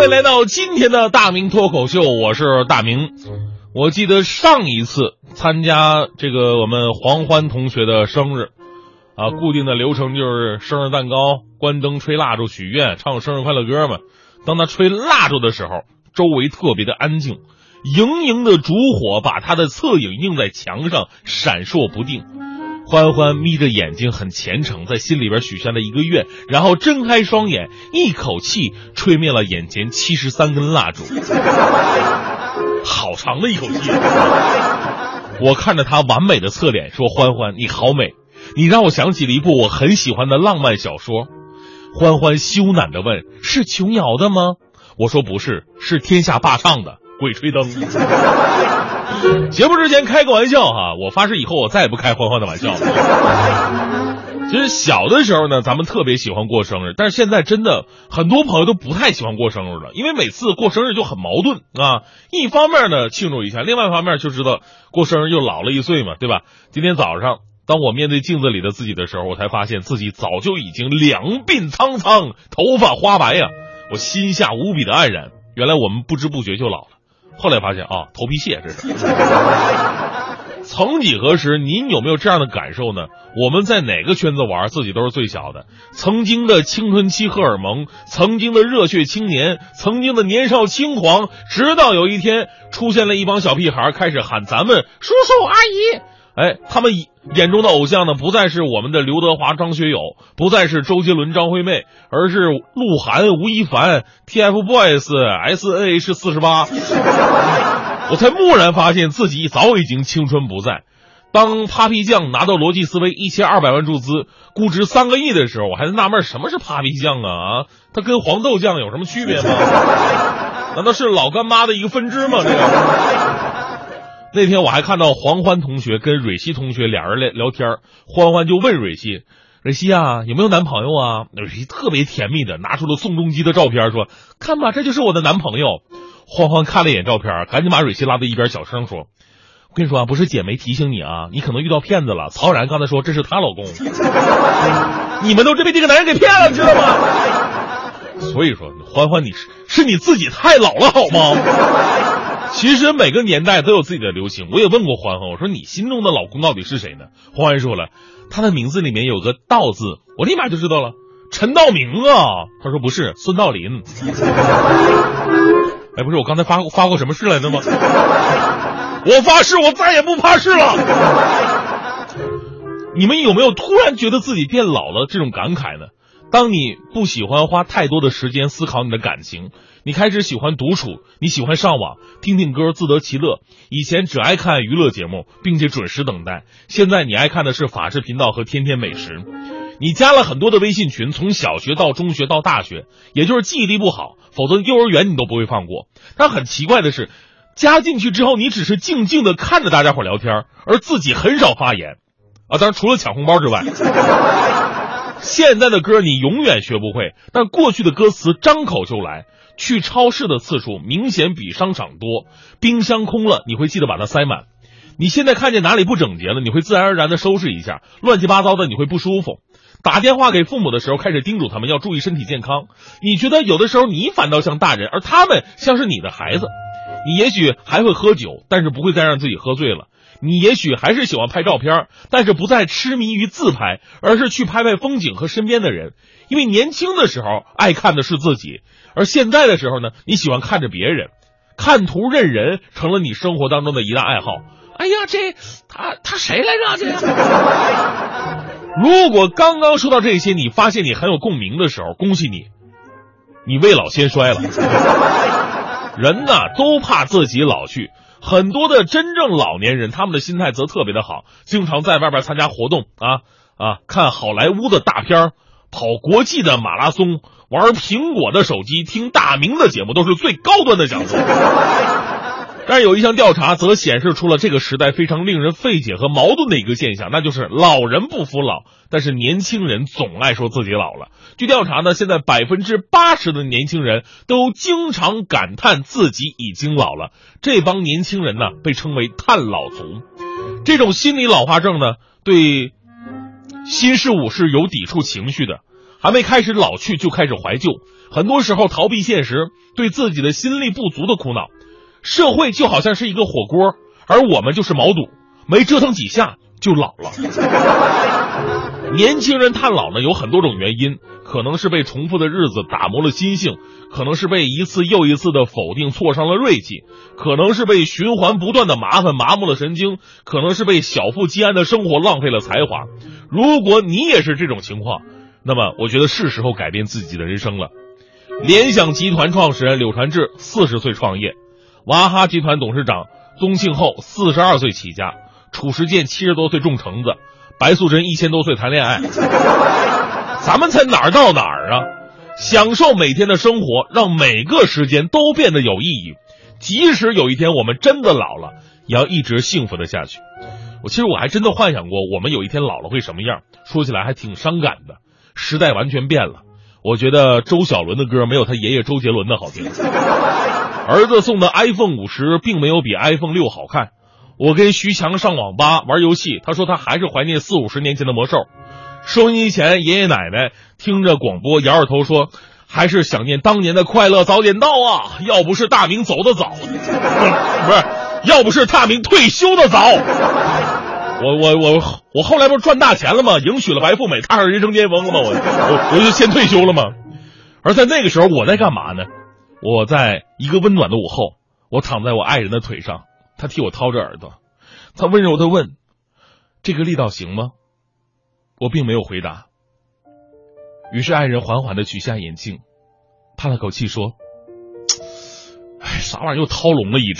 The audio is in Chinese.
位来到今天的大明脱口秀，我是大明。我记得上一次参加这个我们黄欢同学的生日，啊，固定的流程就是生日蛋糕、关灯、吹蜡烛、许愿、唱生日快乐歌嘛。当他吹蜡烛的时候，周围特别的安静，盈盈的烛火把他的侧影映在墙上，闪烁不定。欢欢眯着眼睛，很虔诚，在心里边许下了一个愿，然后睁开双眼，一口气吹灭了眼前七十三根蜡烛，好长的一口气。我看着他完美的侧脸，说：“欢欢，你好美，你让我想起了一部我很喜欢的浪漫小说。”欢欢羞赧的问：“是琼瑶的吗？”我说：“不是，是天下霸唱的《鬼吹灯》。” 节目之前开个玩笑哈，我发誓以后我再也不开欢欢的玩笑了。其实小的时候呢，咱们特别喜欢过生日，但是现在真的很多朋友都不太喜欢过生日了，因为每次过生日就很矛盾啊。一方面呢庆祝一下，另外一方面就知道过生日又老了一岁嘛，对吧？今天早上当我面对镜子里的自己的时候，我才发现自己早就已经两鬓苍苍，头发花白呀，我心下无比的黯然。原来我们不知不觉就老了。后来发现啊，头皮屑这是。曾几何时，您有没有这样的感受呢？我们在哪个圈子玩，自己都是最小的。曾经的青春期荷尔蒙，曾经的热血青年，曾经的年少轻狂，直到有一天出现了一帮小屁孩，开始喊咱们叔叔阿姨。哎，他们眼中的偶像呢，不再是我们的刘德华、张学友，不再是周杰伦、张惠妹，而是鹿晗、吴亦凡、TFBOYS、S.N.H. 四十八。我才蓦然发现自己早已经青春不在。当 Papi 酱拿到逻辑思维一千二百万注资，估值三个亿的时候，我还在纳闷什么是 Papi 酱啊？啊，它跟黄豆酱有什么区别吗？难道是老干妈的一个分支吗？这个？那天我还看到黄欢同学跟蕊希同学俩人聊聊天，欢欢就问蕊希：“蕊希啊，有没有男朋友啊？”蕊希特别甜蜜的拿出了宋仲基的照片，说：“看吧，这就是我的男朋友。”欢欢看了一眼照片，赶紧把蕊希拉到一边，小声说：“我跟你说啊，不是姐没提醒你啊，你可能遇到骗子了。曹然刚才说这是她老公，你们都是被这个男人给骗了，知道吗？所以说，欢欢你是是你自己太老了好吗？”其实每个年代都有自己的流行。我也问过欢欢，我说你心中的老公到底是谁呢？欢欢说了，他的名字里面有个道字，我立马就知道了，陈道明啊。他说不是，孙道林。哎，不是，我刚才发过发过什么誓来着吗？我发誓，我再也不怕事了。你们有没有突然觉得自己变老了这种感慨呢？当你不喜欢花太多的时间思考你的感情。你开始喜欢独处，你喜欢上网听听歌，自得其乐。以前只爱看娱乐节目，并且准时等待，现在你爱看的是法制频道和天天美食。你加了很多的微信群，从小学到中学到大学，也就是记忆力不好，否则幼儿园你都不会放过。但很奇怪的是，加进去之后，你只是静静的看着大家伙聊天，而自己很少发言。啊，当然除了抢红包之外。现在的歌你永远学不会，但过去的歌词张口就来。去超市的次数明显比商场多，冰箱空了你会记得把它塞满。你现在看见哪里不整洁了，你会自然而然的收拾一下，乱七八糟的你会不舒服。打电话给父母的时候，开始叮嘱他们要注意身体健康。你觉得有的时候你反倒像大人，而他们像是你的孩子。你也许还会喝酒，但是不会再让自己喝醉了。你也许还是喜欢拍照片，但是不再痴迷于自拍，而是去拍拍风景和身边的人。因为年轻的时候爱看的是自己，而现在的时候呢，你喜欢看着别人，看图认人成了你生活当中的一大爱好。哎呀，这他他谁来着？这 如果刚刚说到这些，你发现你很有共鸣的时候，恭喜你，你未老先衰了。人呐，都怕自己老去。很多的真正老年人，他们的心态则特别的好，经常在外边参加活动啊啊，看好莱坞的大片跑国际的马拉松，玩苹果的手机，听大明的节目，都是最高端的享受。但是有一项调查则显示出了这个时代非常令人费解和矛盾的一个现象，那就是老人不服老，但是年轻人总爱说自己老了。据调查呢，现在百分之八十的年轻人都经常感叹自己已经老了。这帮年轻人呢，被称为“叹老族”。这种心理老化症呢，对新事物是有抵触情绪的。还没开始老去就开始怀旧，很多时候逃避现实，对自己的心力不足的苦恼。社会就好像是一个火锅，而我们就是毛肚，没折腾几下就老了。年轻人叹老呢，有很多种原因，可能是被重复的日子打磨了心性，可能是被一次又一次的否定挫伤了锐气，可能是被循环不断的麻烦麻木了神经，可能是被小富即安的生活浪费了才华。如果你也是这种情况，那么我觉得是时候改变自己的人生了。联想集团创始人柳传志四十岁创业，娃哈哈集团董事长宗庆后四十二岁起家，褚时健七十多岁种橙子。白素贞一千多岁谈恋爱，咱们才哪儿到哪儿啊？享受每天的生活，让每个时间都变得有意义。即使有一天我们真的老了，也要一直幸福的下去。我其实我还真的幻想过，我们有一天老了会什么样。说起来还挺伤感的，时代完全变了。我觉得周小伦的歌没有他爷爷周杰伦的好听。儿子送的 iPhone 五十并没有比 iPhone 六好看。我跟徐强上网吧玩游戏，他说他还是怀念四五十年前的魔兽。收音机前爷爷奶奶听着广播，摇摇头说，还是想念当年的快乐早点到啊！要不是大明走得早，不是，要不是大明退休的早，我我我我后来不是赚大钱了吗？迎娶了白富美，踏上人生巅峰了吗？我我我就先退休了吗？而在那个时候，我在干嘛呢？我在一个温暖的午后，我躺在我爱人的腿上。他替我掏着耳朵，他温柔的问：“这个力道行吗？”我并没有回答。于是爱人缓缓的取下眼镜，叹了口气说：“哎，啥玩意儿又掏聋了一只。”